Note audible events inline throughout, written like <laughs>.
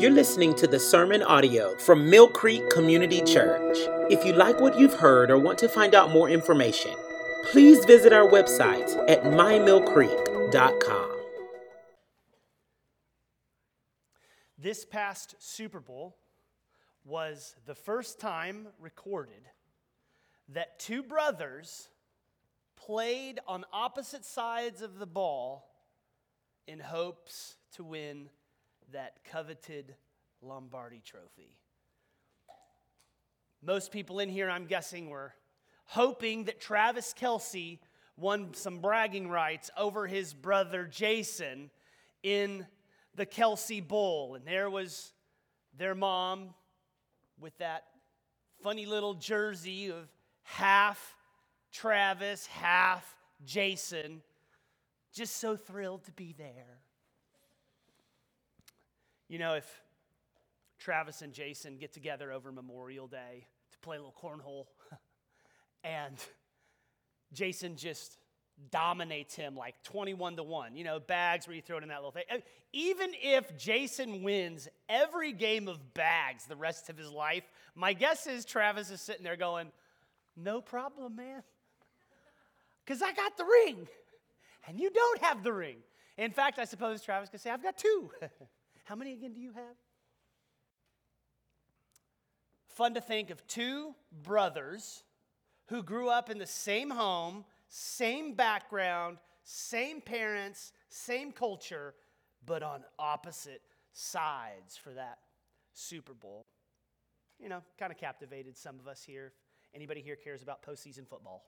You're listening to the sermon audio from Mill Creek Community Church. If you like what you've heard or want to find out more information, please visit our website at mymillcreek.com. This past Super Bowl was the first time recorded that two brothers played on opposite sides of the ball in hopes to win that coveted Lombardi trophy. Most people in here, I'm guessing, were hoping that Travis Kelce won some bragging rights over his brother Jason in the Kelce Bowl. And there was their mom with that funny little jersey of half Travis, half Jason, just so thrilled to be there. You know, if Travis and Jason get together over Memorial Day to play a little cornhole, <laughs> and Jason just dominates him like 21 to 1. You know, bags where you throw it in that little thing. Uh, even if Jason wins every game of bags the rest of his life, my guess is Travis is sitting there going, No problem, man. Because I got the ring, and you don't have the ring. In fact, I suppose Travis could say, I've got two. <laughs> How many again do you have? Fun to think of two brothers who grew up in the same home, same background, same parents, same culture, but on opposite sides for that Super Bowl. You know, kind of captivated some of us here. Anybody here cares about postseason football?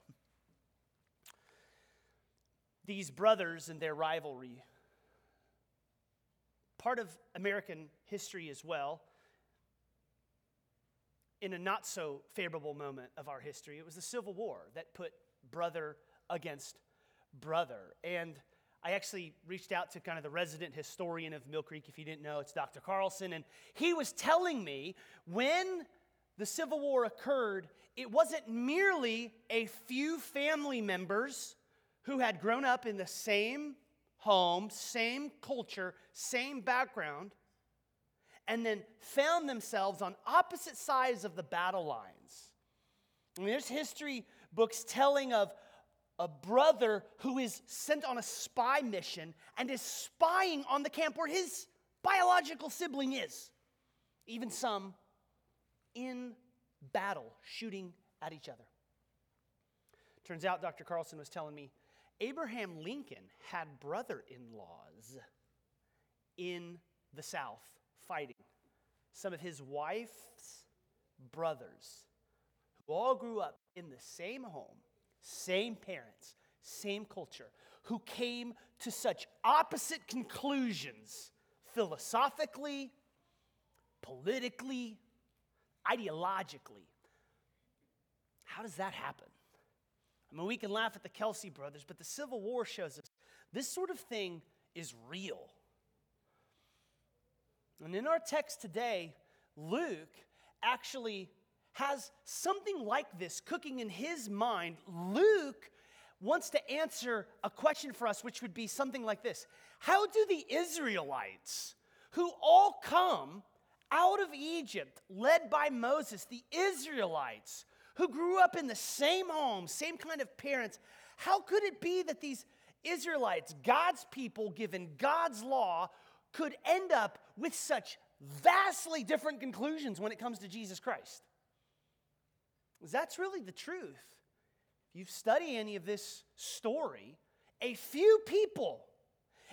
These brothers and their rivalry part of American history as well. In a not so favorable moment of our history, it was the Civil War that put brother against brother. And I actually reached out to kind of the resident historian of Mill Creek. If you didn't know, it's Dr. Carlson. And he was telling me when the Civil War occurred, it wasn't merely a few family members who had grown up in the same home, same culture, same background, and then found themselves on opposite sides of the battle lines. And there's history books telling of a brother who is sent on a spy mission and is spying on the camp where his biological sibling is. Even some in battle, shooting at each other. Turns out, Dr. Carlson was telling me Abraham Lincoln had brother in laws in the South fighting. Some of his wife's brothers, who all grew up in the same home, same parents, same culture, who came to such opposite conclusions philosophically, politically, ideologically. How does that happen? I mean, we can laugh at the Kelce brothers, but the Civil War shows us this sort of thing is real. And in our text today, Luke actually has something like this cooking in his mind. Luke wants to answer a question for us, which would be something like this How do the Israelites, who all come out of Egypt, led by Moses, the Israelites, who grew up in the same home, same kind of parents, how could it be that these Israelites, God's people, given God's law, could end up with such vastly different conclusions when it comes to Jesus Christ? That's really the truth. If you study any of this story, a few people,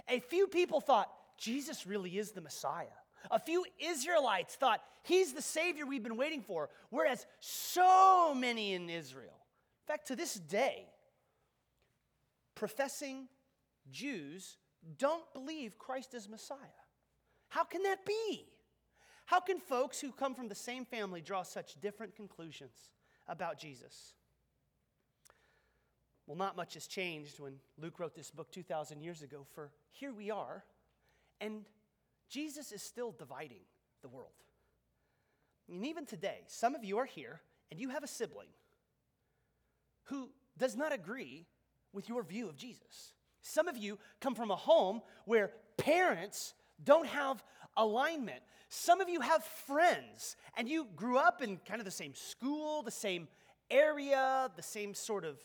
a few people thought Jesus really is the Messiah. A few Israelites thought he's the Savior we've been waiting for, whereas so many in Israel, in fact, to this day, professing Jews don't believe Christ is Messiah. How can that be? How can folks who come from the same family draw such different conclusions about Jesus? Well, not much has changed when Luke wrote this book 2,000 years ago, for here we are, and Jesus is still dividing the world. And even today, some of you are here and you have a sibling who does not agree with your view of Jesus. Some of you come from a home where parents don't have alignment. Some of you have friends, and you grew up in kind of the same school, the same area, the same sort of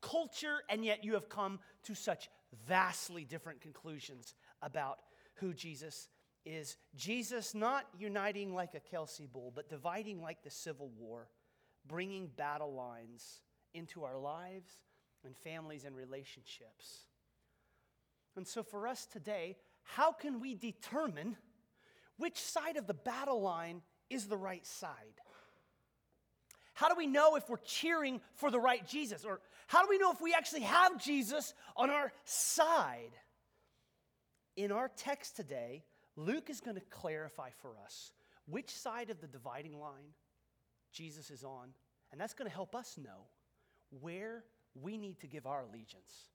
culture, and yet you have come to such vastly different conclusions about who Jesus is. Jesus not uniting like a Kelce bull, but dividing like the Civil War, bringing battle lines into our lives and families and relationships. And so, for us today, how can we determine which side of the battle line is the right side? How do we know if we're cheering for the right Jesus? Or how do we know if we actually have Jesus on our side? In our text today, Luke is going to clarify for us which side of the dividing line Jesus is on, and that's going to help us know where we need to give our allegiance.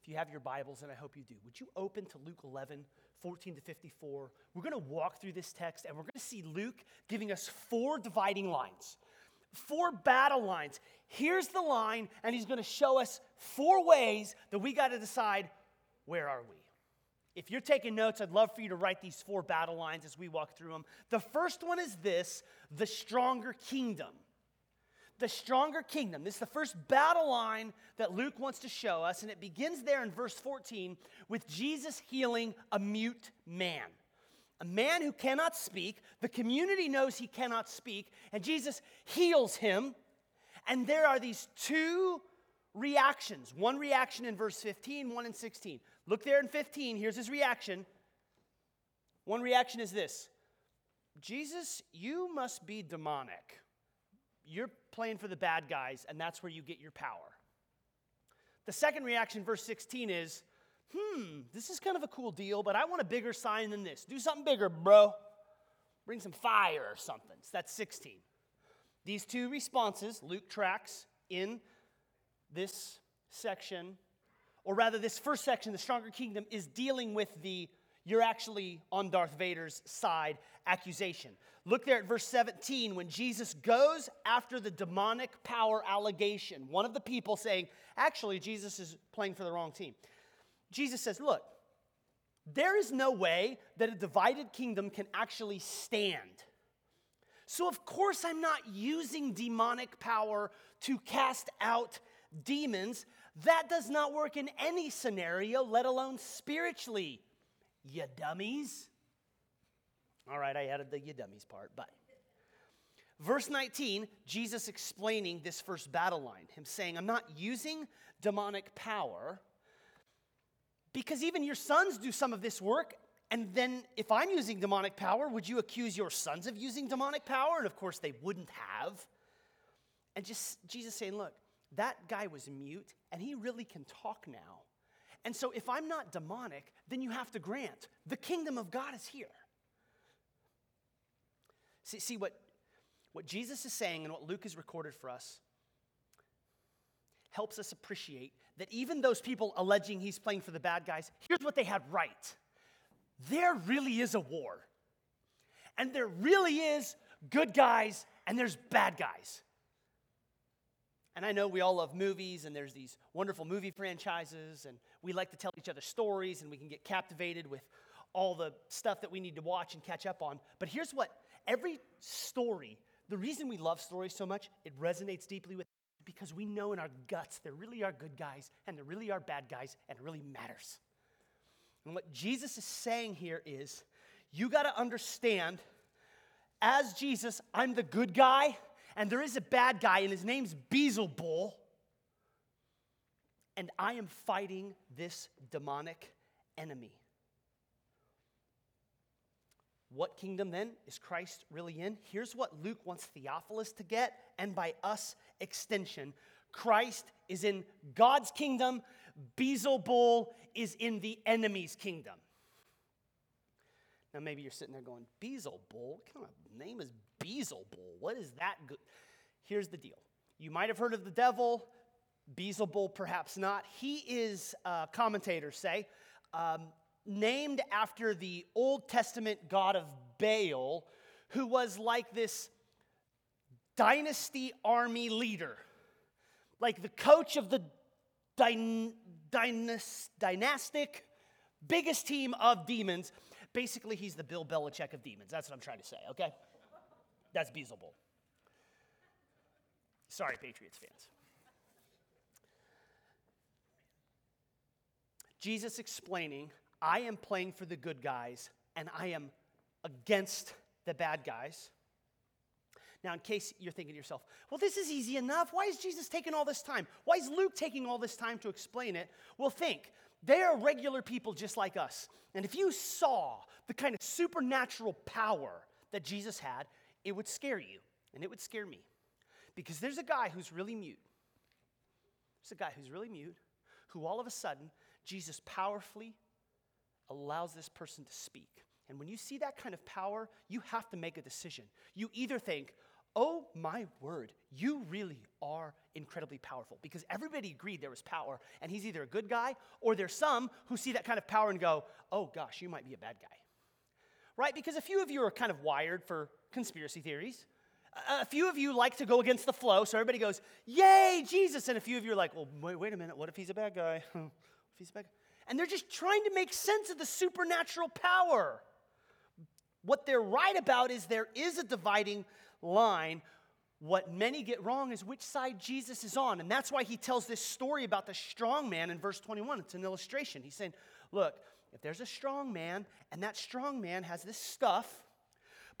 If you have your Bibles, and I hope you do, would you open to Luke 11, 14 to 54? We're going to walk through this text and we're going to see Luke giving us four dividing lines, four battle lines. Here's the line, and he's going to show us four ways that we got to decide where are we. If you're taking notes, I'd love for you to write these four battle lines as we walk through them. The first one is this the stronger kingdom the stronger kingdom. This is the first battle line that Luke wants to show us, and it begins there in verse 14 with Jesus healing a mute man. A man who cannot speak, the community knows he cannot speak, and Jesus heals him. And there are these two reactions one reaction in verse 15, one in 16. Look there in 15, here's his reaction. One reaction is this Jesus, you must be demonic you're playing for the bad guys, and that's where you get your power. The second reaction, verse 16, is hmm, this is kind of a cool deal, but I want a bigger sign than this. Do something bigger, bro. Bring some fire or something. So that's 16. These two responses, Luke tracks in this section, or rather, this first section, the stronger kingdom, is dealing with the you're actually on Darth Vader's side accusation. Look there at verse 17 when Jesus goes after the demonic power allegation. One of the people saying, actually, Jesus is playing for the wrong team. Jesus says, Look, there is no way that a divided kingdom can actually stand. So, of course, I'm not using demonic power to cast out demons. That does not work in any scenario, let alone spiritually you dummies. All right, I added the you dummies part, but. Verse 19, Jesus explaining this first battle line, him saying, I'm not using demonic power because even your sons do some of this work. And then, if I'm using demonic power, would you accuse your sons of using demonic power? And of course, they wouldn't have. And just Jesus saying, Look, that guy was mute and he really can talk now. And so, if I'm not demonic, then you have to grant the kingdom of God is here. See, see what, what Jesus is saying and what Luke has recorded for us helps us appreciate that even those people alleging he's playing for the bad guys, here's what they had right there really is a war. And there really is good guys and there's bad guys. And I know we all love movies, and there's these wonderful movie franchises, and we like to tell each other stories, and we can get captivated with all the stuff that we need to watch and catch up on. But here's what every story, the reason we love stories so much, it resonates deeply with because we know in our guts there really are good guys and there really are bad guys, and it really matters. And what Jesus is saying here is you got to understand as Jesus, I'm the good guy and there is a bad guy, and his name's Beelzebul. And I am fighting this demonic enemy. What kingdom then is Christ really in? Here's what Luke wants Theophilus to get, and by us, extension. Christ is in God's kingdom, Beelzebul is in the enemy's kingdom. Now, maybe you're sitting there going, Beelzebul? What kind of name is Beelzebul? What is that good? Here's the deal. You might have heard of the devil, Beelzebul, perhaps not. He is, uh, commentators say, um, named after the Old Testament god of Baal, who was like this dynasty army leader, like the coach of the dyn- dynastic biggest team of demons Basically, he's the Bill Belichick of demons. That's what I'm trying to say, okay? That's Beelzebul. Sorry, Patriots fans. Jesus explaining, I am playing for the good guys and I am against the bad guys. Now, in case you're thinking to yourself, well, this is easy enough. Why is Jesus taking all this time? Why is Luke taking all this time to explain it? Well, think. They are regular people just like us. And if you saw the kind of supernatural power that Jesus had, it would scare you. And it would scare me. Because there's a guy who's really mute. There's a guy who's really mute who all of a sudden Jesus powerfully allows this person to speak. And when you see that kind of power, you have to make a decision. You either think, oh my word, you really are incredibly powerful. Because everybody agreed there was power, and he's either a good guy or there's some who see that kind of power and go, oh gosh, you might be a bad guy. Right? Because a few of you are kind of wired for conspiracy theories. A few of you like to go against the flow, so everybody goes, Yay, Jesus. And a few of you are like, Well, wait, wait a minute, what if he's a bad guy? <laughs> if he's a bad guy? And they're just trying to make sense of the supernatural power. What they're right about is there is a dividing line. What many get wrong is which side Jesus is on. And that's why he tells this story about the strong man in verse 21. It's an illustration. He's saying, Look, if there's a strong man and that strong man has this stuff,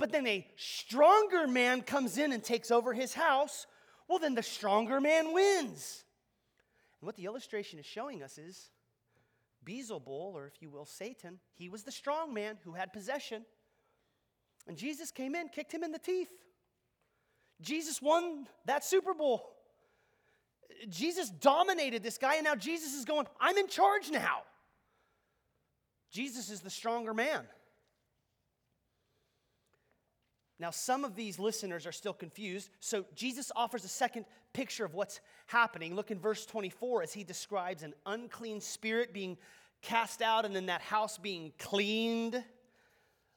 but then a stronger man comes in and takes over his house, well, then the stronger man wins. And what the illustration is showing us is Beelzebul, or if you will, Satan, he was the strong man who had possession. And Jesus came in, kicked him in the teeth. Jesus won that Super Bowl. Jesus dominated this guy, and now Jesus is going, I'm in charge now. Jesus is the stronger man. Now, some of these listeners are still confused, so Jesus offers a second picture of what's happening. Look in verse 24 as he describes an unclean spirit being cast out and then that house being cleaned.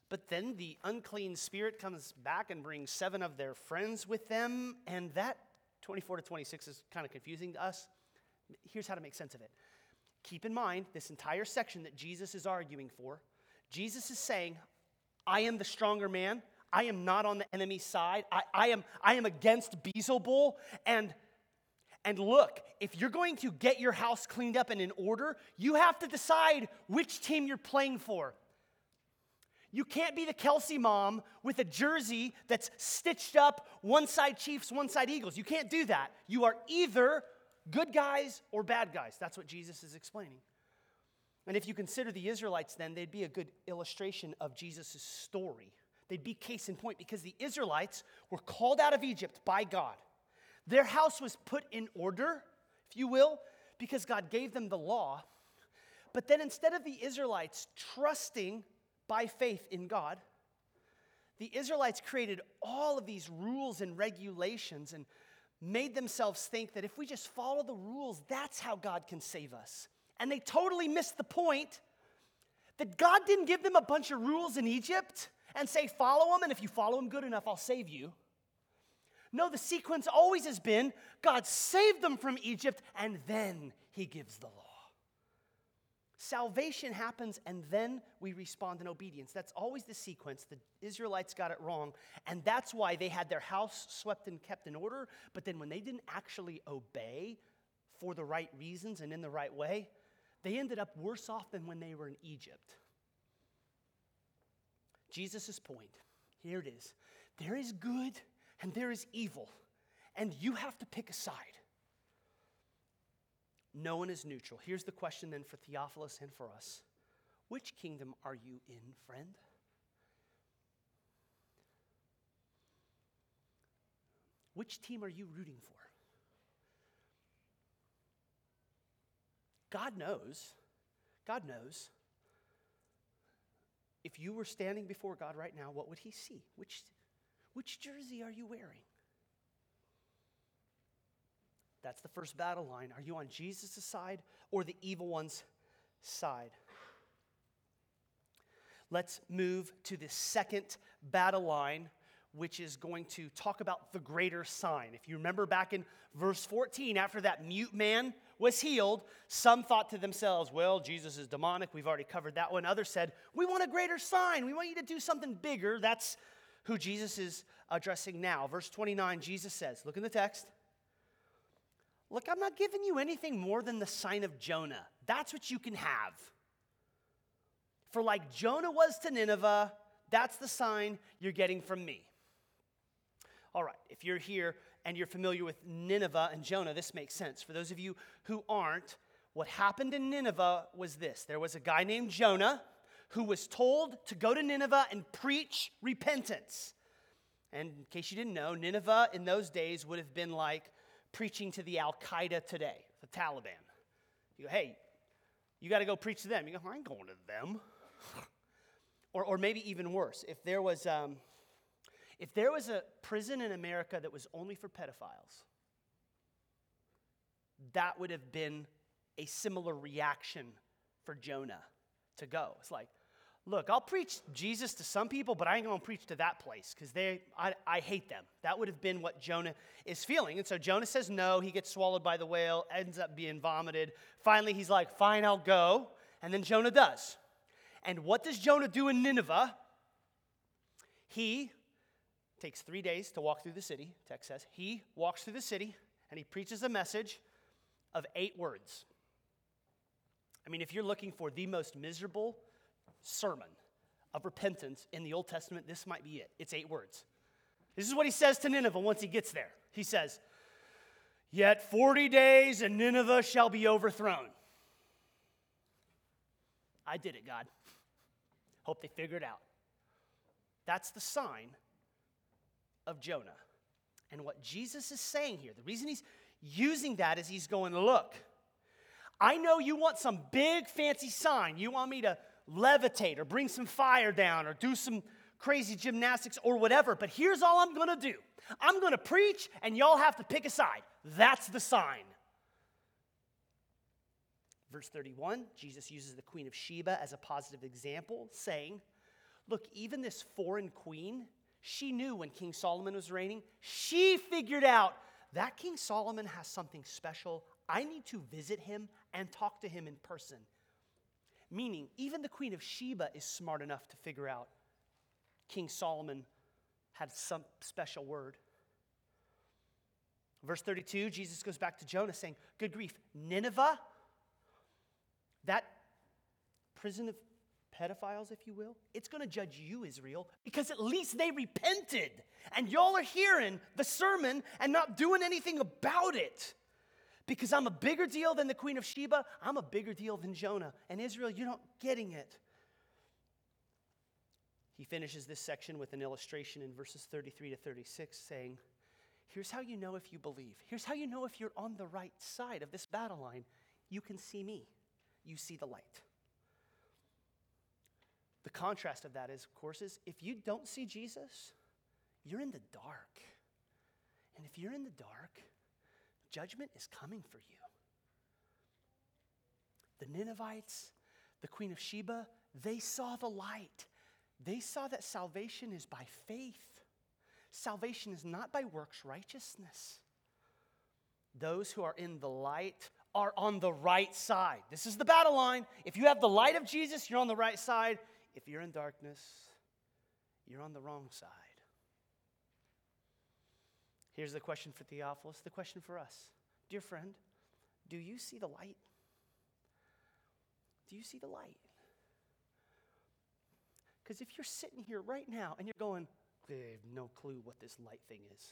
But then the unclean spirit comes back and brings seven of their friends with them, and that 24 to 26 is kind of confusing to us. Here's how to make sense of it. Keep in mind this entire section that Jesus is arguing for. Jesus is saying, I am the stronger man. I am not on the enemy's side. I, I, am, I am against Beelzebul. And, and look, if you're going to get your house cleaned up and in order, you have to decide which team you're playing for. You can't be the Kelce mom with a jersey that's stitched up, one side Chiefs, one side Eagles. You can't do that. You are either good guys or bad guys. That's what Jesus is explaining. And if you consider the Israelites, then they'd be a good illustration of Jesus' story. They'd be case in point because the Israelites were called out of Egypt by God. Their house was put in order, if you will, because God gave them the law. But then instead of the Israelites trusting by faith in God, the Israelites created all of these rules and regulations and made themselves think that if we just follow the rules, that's how God can save us. And they totally missed the point that God didn't give them a bunch of rules in Egypt and say, follow him, and if you follow him good enough, I'll save you. No, the sequence always has been God saved them from Egypt, and then he gives the law. Salvation happens, and then we respond in obedience. That's always the sequence. The Israelites got it wrong, and that's why they had their house swept and kept in order. But then, when they didn't actually obey for the right reasons and in the right way, they ended up worse off than when they were in Egypt. Jesus' point here it is there is good and there is evil, and you have to pick a side. No one is neutral. Here's the question then for Theophilus and for us Which kingdom are you in, friend? Which team are you rooting for? God knows. God knows. If you were standing before God right now, what would he see? Which, which jersey are you wearing? That's the first battle line. Are you on Jesus' side or the evil one's side? Let's move to the second battle line, which is going to talk about the greater sign. If you remember back in verse 14, after that mute man was healed, some thought to themselves, well, Jesus is demonic. We've already covered that one. Others said, we want a greater sign. We want you to do something bigger. That's who Jesus is addressing now. Verse 29, Jesus says, look in the text. Look, I'm not giving you anything more than the sign of Jonah. That's what you can have. For like Jonah was to Nineveh, that's the sign you're getting from me. All right, if you're here and you're familiar with Nineveh and Jonah, this makes sense. For those of you who aren't, what happened in Nineveh was this there was a guy named Jonah who was told to go to Nineveh and preach repentance. And in case you didn't know, Nineveh in those days would have been like preaching to the Al Qaeda today, the Taliban. You go, hey, you got to go preach to them. You go, I ain't going to them. <laughs> or, or maybe even worse, if there was. Um, if there was a prison in America that was only for pedophiles, that would have been a similar reaction for Jonah to go. It's like, look, I'll preach Jesus to some people, but I ain't gonna preach to that place because they I, I hate them. That would have been what Jonah is feeling. And so Jonah says no, he gets swallowed by the whale, ends up being vomited. Finally, he's like, fine, I'll go. And then Jonah does. And what does Jonah do in Nineveh? He takes three days to walk through the city, text says. He walks through the city and he preaches a message of eight words. I mean, if you're looking for the most miserable sermon of repentance in the Old Testament, this might be it. It's eight words. This is what he says to Nineveh once he gets there. He says, Yet 40 days and Nineveh shall be overthrown. I did it, God. Hope they figure it out. That's the sign of Jonah. And what Jesus is saying here, the reason he's using that is he's going, Look, I know you want some big fancy sign. You want me to levitate or bring some fire down or do some crazy gymnastics or whatever, but here's all I'm gonna do I'm gonna preach, and y'all have to pick a side. That's the sign. Verse 31, Jesus uses the Queen of Sheba as a positive example, saying, Look, even this foreign queen she knew when King Solomon was reigning, she figured out that King Solomon has something special. I need to visit him and talk to him in person. Meaning, even the Queen of Sheba is smart enough to figure out King Solomon had some special word. Verse 32, Jesus goes back to Jonah saying, Good grief, Nineveh, that prison of pedophiles, if you will, it's going to judge you, Israel, because at least they repented. And y'all are hearing the sermon and not doing anything about it. Because I'm a bigger deal than the Queen of Sheba, I'm a bigger deal than Jonah. And Israel, you're not getting it. He finishes this section with an illustration in verses 33 to 36 saying, Here's how you know if you believe. Here's how you know if you're on the right side of this battle line. You can see me, you see the light. The contrast of that is, of course, is if you don't see Jesus, you're in the dark. And if you're in the dark, judgment is coming for you. The Ninevites, the Queen of Sheba, they saw the light. They saw that salvation is by faith. Salvation is not by works righteousness. Those who are in the light are on the right side. This is the battle line. If you have the light of Jesus, you're on the right side. If you're in darkness, you're on the wrong side. Here's the question for Theophilus, the question for us. Dear friend, do you see the light? Do you see the light? Because if you're sitting here right now and you're going, they have no clue what this light thing is,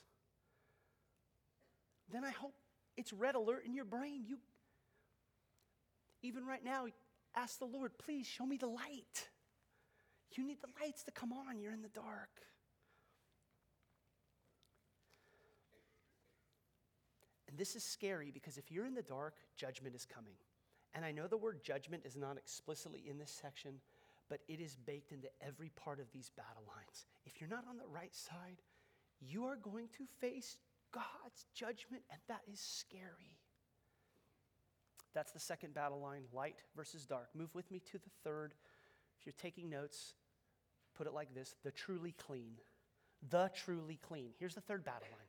then I hope it's red alert in your brain. You, even right now, ask the Lord, please show me the light. You need the lights to come on. You're in the dark. And this is scary because if you're in the dark, judgment is coming. And I know the word judgment is not explicitly in this section, but it is baked into every part of these battle lines. If you're not on the right side, you are going to face God's judgment, and that is scary. That's the second battle line light versus dark. Move with me to the third. If you're taking notes, put it like this the truly clean, the truly clean. Here's the third battle line.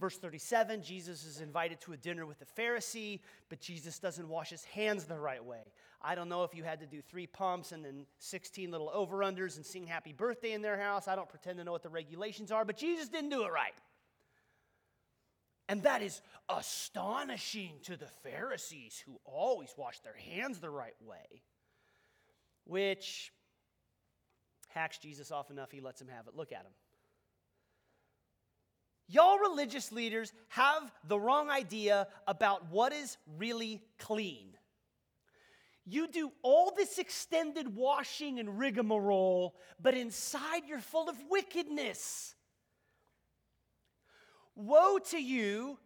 Verse 37 Jesus is invited to a dinner with a Pharisee, but Jesus doesn't wash his hands the right way. I don't know if you had to do three pumps and then 16 little over unders and sing happy birthday in their house. I don't pretend to know what the regulations are, but Jesus didn't do it right. And that is astonishing to the Pharisees who always wash their hands the right way, which hacks Jesus off enough he lets him have it. Look at him. Y'all religious leaders have the wrong idea about what is really clean. You do all this extended washing and rigmarole, but inside you're full of wickedness. Woe to you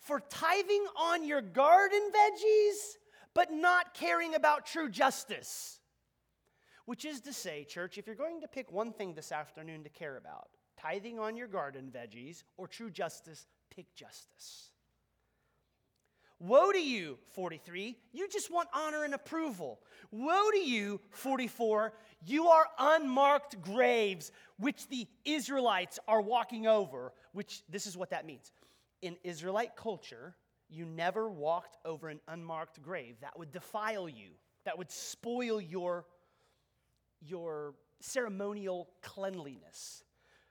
for tithing on your garden veggies, but not caring about true justice. Which is to say, church, if you're going to pick one thing this afternoon to care about, tithing on your garden veggies or true justice, pick justice. Woe to you, 43, you just want honor and approval. Woe to you, 44, you are unmarked graves, which the Israelites are walking over, which this is what that means. In Israelite culture, you never walked over an unmarked grave. That would defile you, that would spoil your, your ceremonial cleanliness.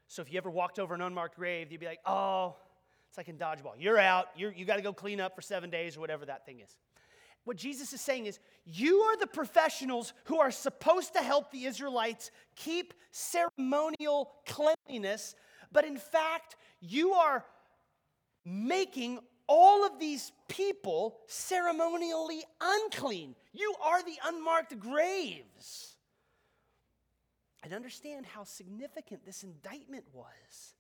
So if you ever walked over an unmarked grave, you'd be like, oh, it's like in dodgeball. You're out. You're, you got to go clean up for seven days or whatever that thing is. What Jesus is saying is, you are the professionals who are supposed to help the Israelites keep ceremonial cleanliness, but in fact, you are making all of these people ceremonially unclean. You are the unmarked graves. And understand how significant this indictment was.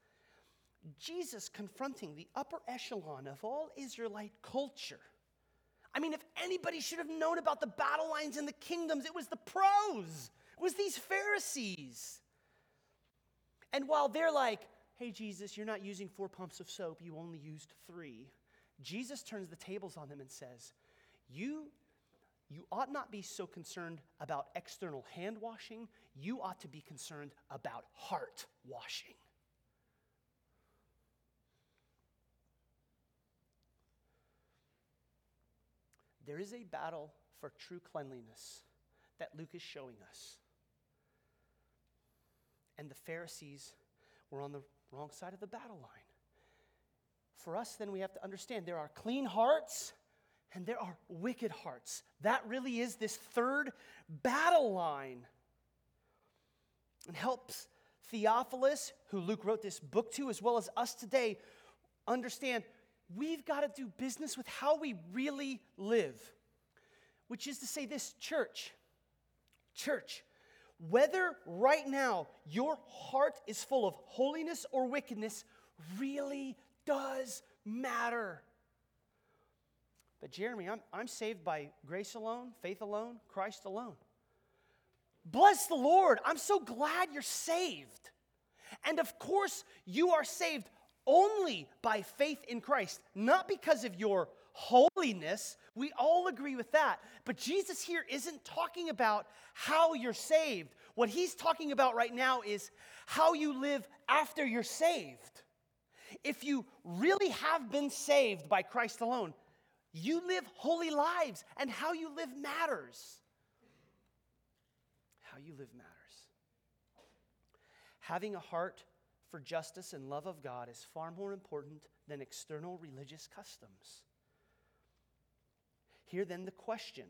Jesus confronting the upper echelon of all Israelite culture. I mean, if anybody should have known about the battle lines and the kingdoms, it was the pros, it was these Pharisees. And while they're like, hey, Jesus, you're not using four pumps of soap, you only used three, Jesus turns the tables on them and says, you, you ought not be so concerned about external hand washing, you ought to be concerned about heart washing. There is a battle for true cleanliness that Luke is showing us. And the Pharisees were on the wrong side of the battle line. For us, then, we have to understand there are clean hearts and there are wicked hearts. That really is this third battle line. And helps Theophilus, who Luke wrote this book to, as well as us today, understand we've got to do business with how we really live. Which is to say, this church, church, whether right now your heart is full of holiness or wickedness really does matter. But Jeremy, I'm, I'm saved by grace alone, faith alone, Christ alone. Bless the Lord. I'm so glad you're saved. And of course, you are saved only by faith in Christ, not because of your holiness. We all agree with that. But Jesus here isn't talking about how you're saved. What he's talking about right now is how you live after you're saved. If you really have been saved by Christ alone, you live holy lives, and how you live matters. How you live matters. Having a heart for justice and love of God is far more important than external religious customs. Here, then, the question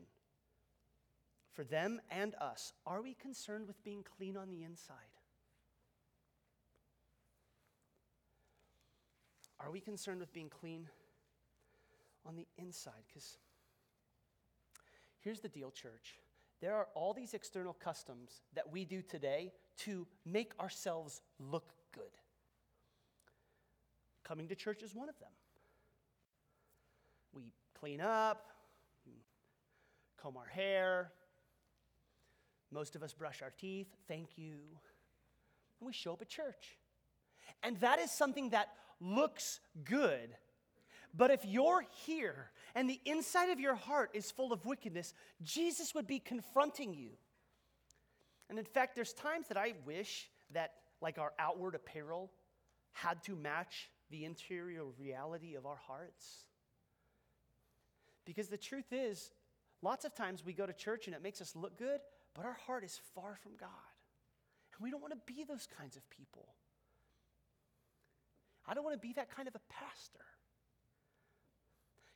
for them and us are we concerned with being clean on the inside? Are we concerned with being clean on the inside? Because here's the deal, church. There are all these external customs that we do today to make ourselves look good. Coming to church is one of them. We clean up, comb our hair, most of us brush our teeth, thank you. And we show up at church. And that is something that looks good. But if you're here and the inside of your heart is full of wickedness, Jesus would be confronting you. And in fact, there's times that I wish that, like our outward apparel, had to match the interior reality of our hearts? Because the truth is, lots of times we go to church and it makes us look good, but our heart is far from God. And we don't want to be those kinds of people. I don't want to be that kind of a pastor.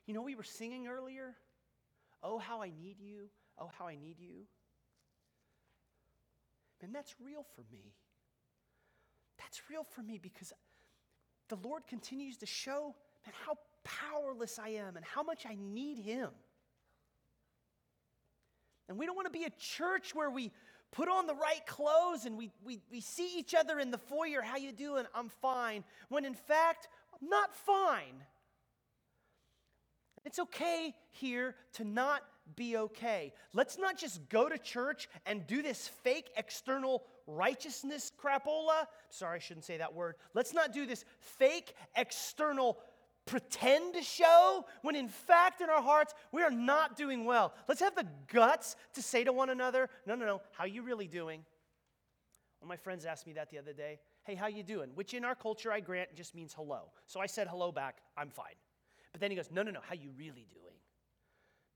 You know, we were singing earlier, Oh, how I need you. Oh, how I need you. And that's real for me. That's real for me because the Lord continues to show man, how powerless I am and how much I need Him. And we don't want to be a church where we put on the right clothes and we, we, we see each other in the foyer. How you doing? I'm fine. When in fact, I'm not fine. It's okay here to not be okay. Let's not just go to church and do this fake external righteousness crapola. Sorry, I shouldn't say that word. Let's not do this fake external pretend show when in fact in our hearts we are not doing well. Let's have the guts to say to one another, "No, no, no, how are you really doing?" One of my friends asked me that the other day. "Hey, how you doing?" Which in our culture I grant just means hello. So I said hello back. I'm fine. But then he goes, "No, no, no, how you really doing?"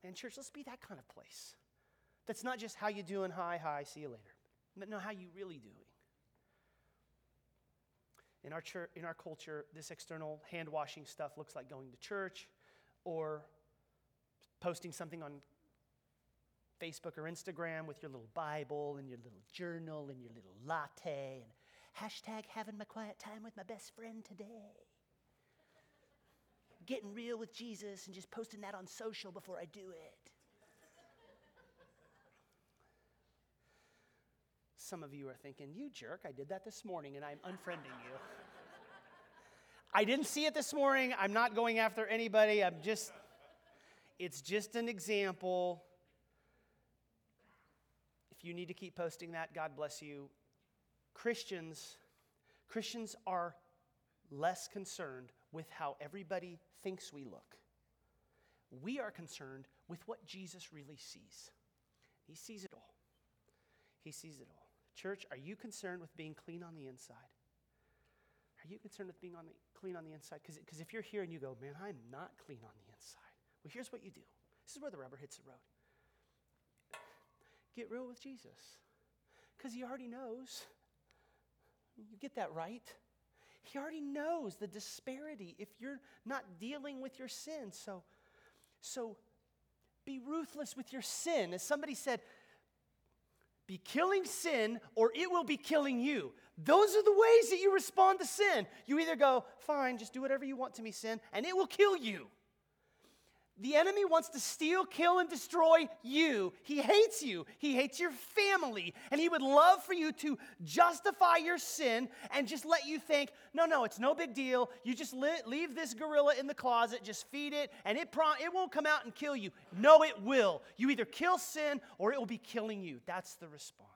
And church, let's be that kind of place. That's not just how you doing, hi, hi, see you later. But no, how you really doing. In our, church, in our culture, this external hand washing stuff looks like going to church or posting something on Facebook or Instagram with your little Bible and your little journal and your little latte and hashtag having my quiet time with my best friend today. Getting real with Jesus and just posting that on social before I do it. Some of you are thinking, you jerk, I did that this morning and I'm unfriending you. I didn't see it this morning. I'm not going after anybody. I'm just, it's just an example. If you need to keep posting that, God bless you. Christians, Christians are less concerned with how everybody thinks we look. We are concerned with what Jesus really sees. He sees it all. He sees it all. Church, are you concerned with being clean on the inside? Are you concerned with being on the, clean on the inside? Because if you're here and you go, man, I'm not clean on the inside, well, here's what you do. This is where the rubber hits the road. Get real with Jesus. Because he already knows. You get that right? He already knows the disparity if you're not dealing with your sin. So, so be ruthless with your sin. As somebody said, be killing sin or it will be killing you. Those are the ways that you respond to sin. You either go, fine, just do whatever you want to me, sin, and it will kill you. The enemy wants to steal, kill, and destroy you. He hates you. He hates your family. And he would love for you to justify your sin and just let you think, no, no, it's no big deal. You just leave this gorilla in the closet, just feed it, and it, pro- it won't come out and kill you. No, it will. You either kill sin or it will be killing you. That's the response.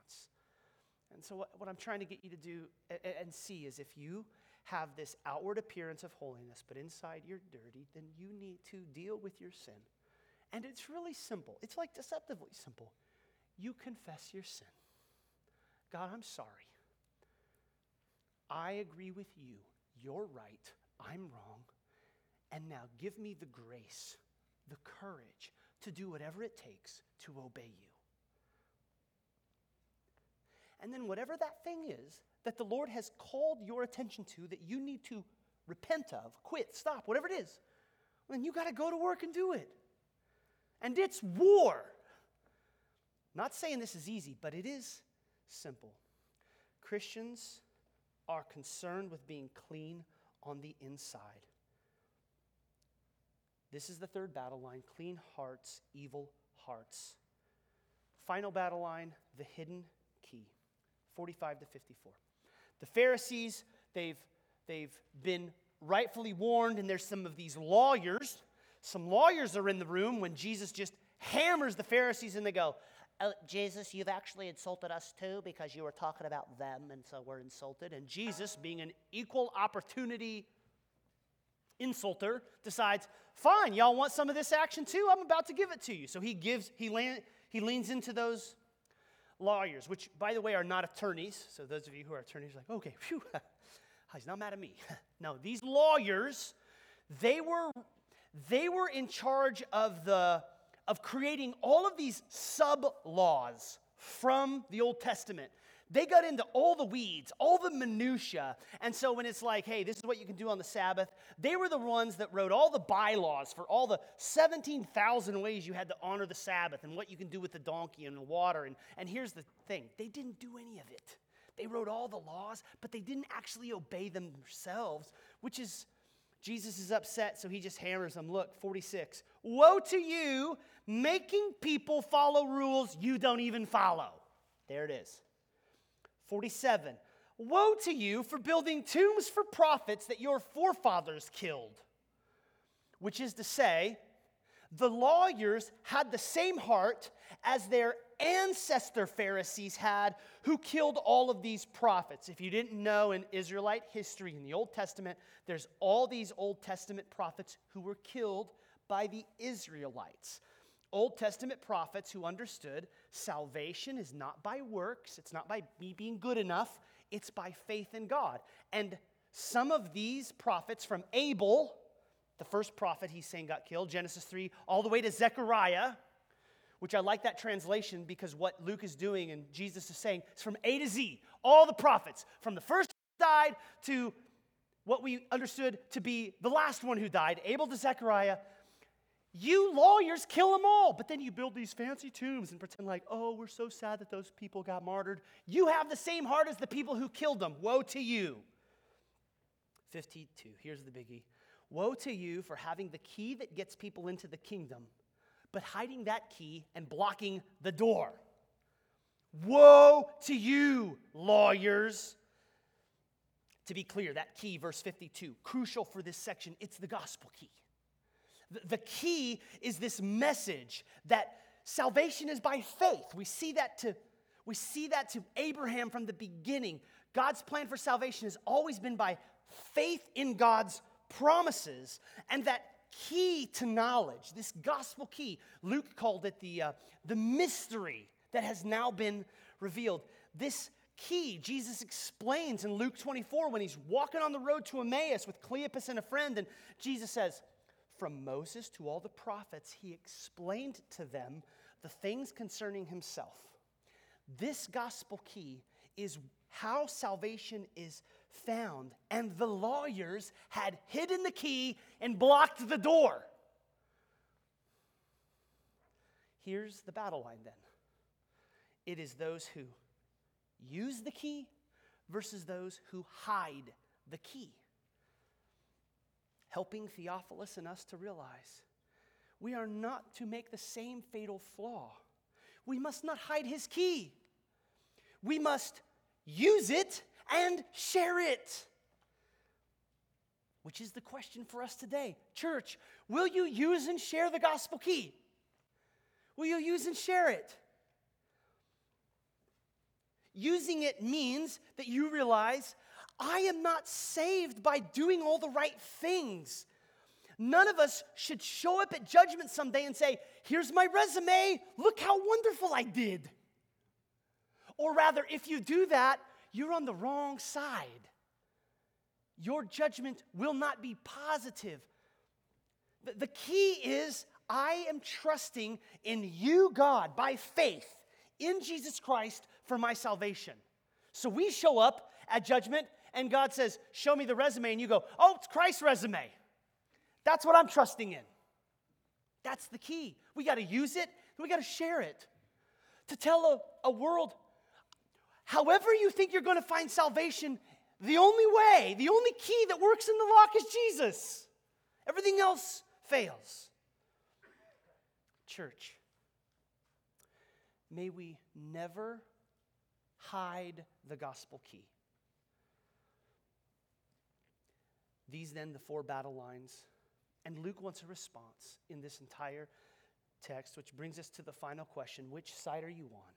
And so, what, what I'm trying to get you to do and, and see is if you have this outward appearance of holiness, but inside you're dirty, then you need to deal with your sin. And it's really simple. It's like deceptively simple. You confess your sin. God, I'm sorry. I agree with you. You're right. I'm wrong. And now give me the grace, the courage to do whatever it takes to obey you. And then, whatever that thing is that the Lord has called your attention to that you need to repent of, quit, stop, whatever it is, then you got to go to work and do it. And it's war. Not saying this is easy, but it is simple. Christians are concerned with being clean on the inside. This is the third battle line clean hearts, evil hearts. Final battle line the hidden key 45 to 54. The Pharisees, they've, they've been rightfully warned, and there's some of these lawyers. Some lawyers are in the room when Jesus just hammers the Pharisees, and they go, oh, Jesus, you've actually insulted us too because you were talking about them, and so we're insulted. And Jesus, being an equal opportunity insulter, decides, fine, y'all want some of this action too? I'm about to give it to you. So he gives, he, land, he leans into those lawyers, which, by the way, are not attorneys. So those of you who are attorneys are like, okay, <laughs> phew. <laughs> he's not mad at me. <laughs> no, these lawyers, they were, they were in charge of, the, of creating all of these sub laws from the Old Testament. They got into all the weeds, all the minutia. And so when it's like, hey, this is what you can do on the Sabbath, they were the ones that wrote all the bylaws for all the 17,000 ways you had to honor the Sabbath and what you can do with the donkey and the water. And, and here's the thing they didn't do any of it. They wrote all the laws, but they didn't actually obey them themselves, which is, Jesus is upset, so he just hammers them. Look, 46. Woe to you, making people follow rules you don't even follow. There it is. 47. Woe to you for building tombs for prophets that your forefathers killed. Which is to say, the lawyers had the same heart as their ancestor Pharisees had, who killed all of these prophets. If you didn't know in Israelite history in the Old Testament, there's all these Old Testament prophets who were killed by the Israelites. Old Testament prophets who understood salvation is not by works, it's not by me being good enough, it's by faith in God. And some of these prophets from Abel, the first prophet he's saying got killed, Genesis 3, all the way to Zechariah, which I like that translation because what Luke is doing and Jesus is saying is from A to Z, all the prophets, from the first died to what we understood to be the last one who died, Abel to Zechariah, you lawyers kill them all, but then you build these fancy tombs and pretend like, oh, we're so sad that those people got martyred. You have the same heart as the people who killed them. Woe to you. 52. Here's the biggie Woe to you for having the key that gets people into the kingdom, but hiding that key and blocking the door. Woe to you, lawyers. To be clear, that key, verse 52, crucial for this section, it's the gospel key. The key is this message that salvation is by faith. We see that to we see that to Abraham from the beginning. God's plan for salvation has always been by faith in God's promises and that key to knowledge, this gospel key. Luke called it the, uh, the mystery that has now been revealed. This key, Jesus explains in Luke 24 when he's walking on the road to Emmaus with Cleopas and a friend, and Jesus says, from Moses to all the prophets, he explained to them the things concerning himself. This gospel key is how salvation is found, and the lawyers had hidden the key and blocked the door. Here's the battle line then it is those who use the key versus those who hide the key helping Theophilus and us to realize we are not to make the same fatal flaw. We must not hide his key. We must use it and share it. Which is the question for us today. Church, will you use and share the gospel key? Will you use and share it? Using it means that you realize I am not saved by doing all the right things. None of us should show up at judgment someday and say, Here's my resume, look how wonderful I did. Or rather, if you do that, you're on the wrong side. Your judgment will not be positive. The key is I am trusting in you, God, by faith in Jesus Christ for my salvation. So we show up at judgment and God says, Show me the resume, and you go, Oh, it's Christ's resume. That's what I'm trusting in. That's the key. We got to use it, we got to share it. To tell a, a world, however you think you're going to find salvation, the only way, the only key that works in the lock is Jesus. Everything else fails. Church, may we never hide the gospel key. These then, the four battle lines. And Luke wants a response in this entire text, which brings us to the final question which side are you on?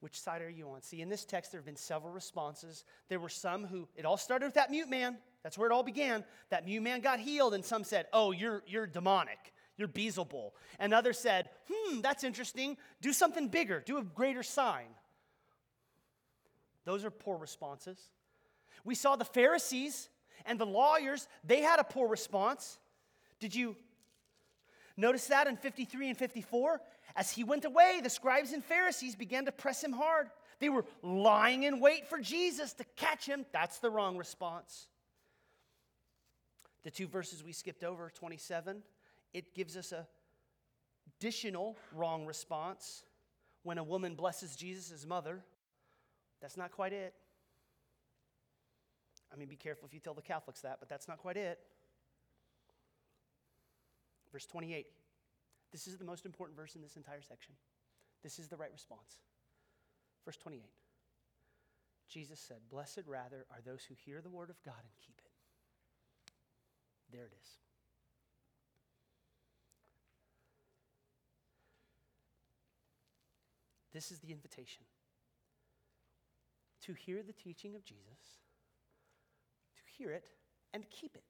Which side are you on? See, in this text, there have been several responses. There were some who, it all started with that mute man. That's where it all began. That mute man got healed, and some said, Oh, you're, you're demonic. You're Beelzebul. And others said, Hmm, that's interesting. Do something bigger, do a greater sign. Those are poor responses. We saw the Pharisees and the lawyers, they had a poor response. Did you notice that in 53 and 54? As he went away, the scribes and Pharisees began to press him hard. They were lying in wait for Jesus to catch him. That's the wrong response. The two verses we skipped over, 27, it gives us a additional wrong response when a woman blesses Jesus' mother. That's not quite it. I mean, be careful if you tell the Catholics that, but that's not quite it. Verse 28. This is the most important verse in this entire section. This is the right response. Verse 28. Jesus said, Blessed rather are those who hear the word of God and keep it. There it is. This is the invitation to hear the teaching of Jesus, hear it and keep it.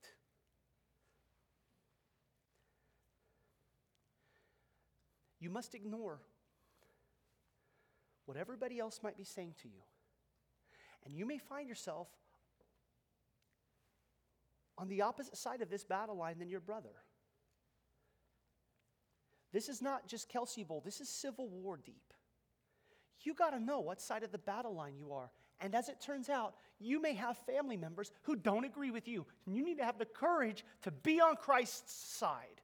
You must ignore what everybody else might be saying to you. And you may find yourself on the opposite side of this battle line than your brother. This is not just Kelce Bowl, this is Civil War deep. You got to know what side of the battle line you are. And as it turns out, you may have family members who don't agree with you. And you need to have the courage to be on Christ's side.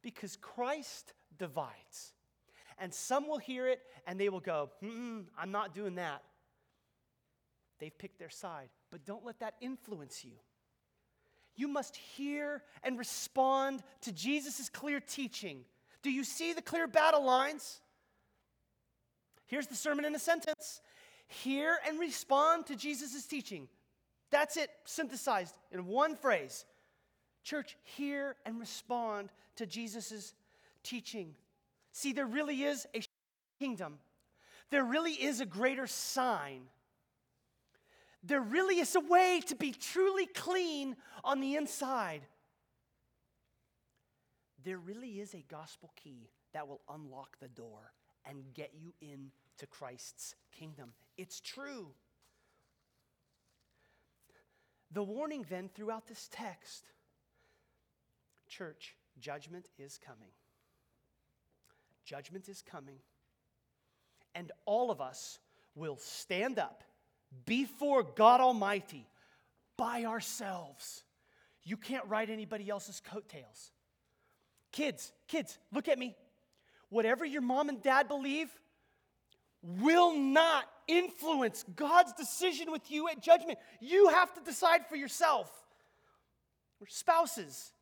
Because Christ divides. And some will hear it and they will go, I'm not doing that. They've picked their side. But don't let that influence you. You must hear and respond to Jesus' clear teaching. Do you see the clear battle lines? Here's the sermon in a sentence Hear and respond to Jesus' teaching. That's it, synthesized in one phrase. Church, hear and respond to Jesus' teaching. See, there really is a kingdom, there really is a greater sign. There really is a way to be truly clean on the inside. There really is a gospel key that will unlock the door and get you into Christ's kingdom. It's true. The warning then throughout this text church, judgment is coming. Judgment is coming. And all of us will stand up before God Almighty by ourselves. You can't ride anybody else's coattails. Kids, kids, look at me. Whatever your mom and dad believe will not influence God's decision with you at judgment. You have to decide for yourself. We're spouses.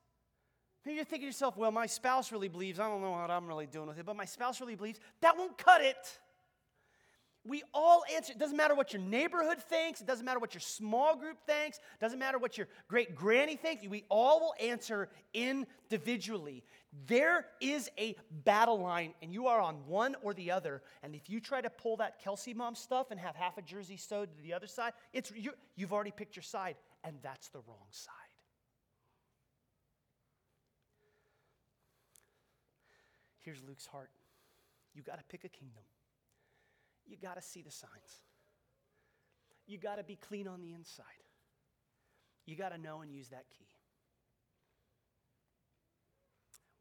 Maybe you're thinking to yourself, well, my spouse really believes. I don't know what I'm really doing with it, but my spouse really believes. That won't cut it. We all answer. It doesn't matter what your neighborhood thinks. It doesn't matter what your small group thinks. It doesn't matter what your great granny thinks. We all will answer individually. There is a battle line, and you are on one or the other. And if you try to pull that Kelce mom stuff and have half a jersey sewed to the other side, it's, you, you've already picked your side, and that's the wrong side. Here's Luke's heart you got to pick a kingdom you got to see the signs. You got to be clean on the inside. You got to know and use that key.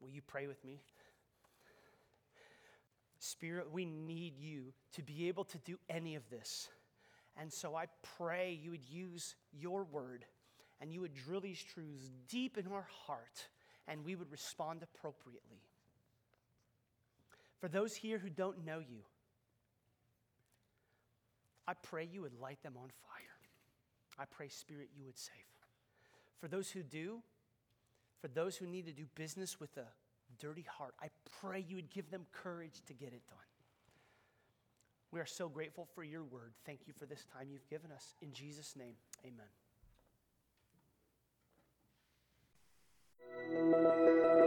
Will you pray with me? Spirit, we need you to be able to do any of this. And so I pray you would use your word and you would drill these truths deep in our heart and we would respond appropriately. For those here who don't know you, I pray you would light them on fire. I pray, Spirit, you would save. For those who do, for those who need to do business with a dirty heart, I pray you would give them courage to get it done. We are so grateful for your word. Thank you for this time you've given us. In Jesus' name, amen.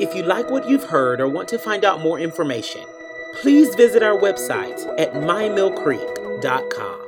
If you like what you've heard or want to find out more information, please visit our website at mymillcreek.com.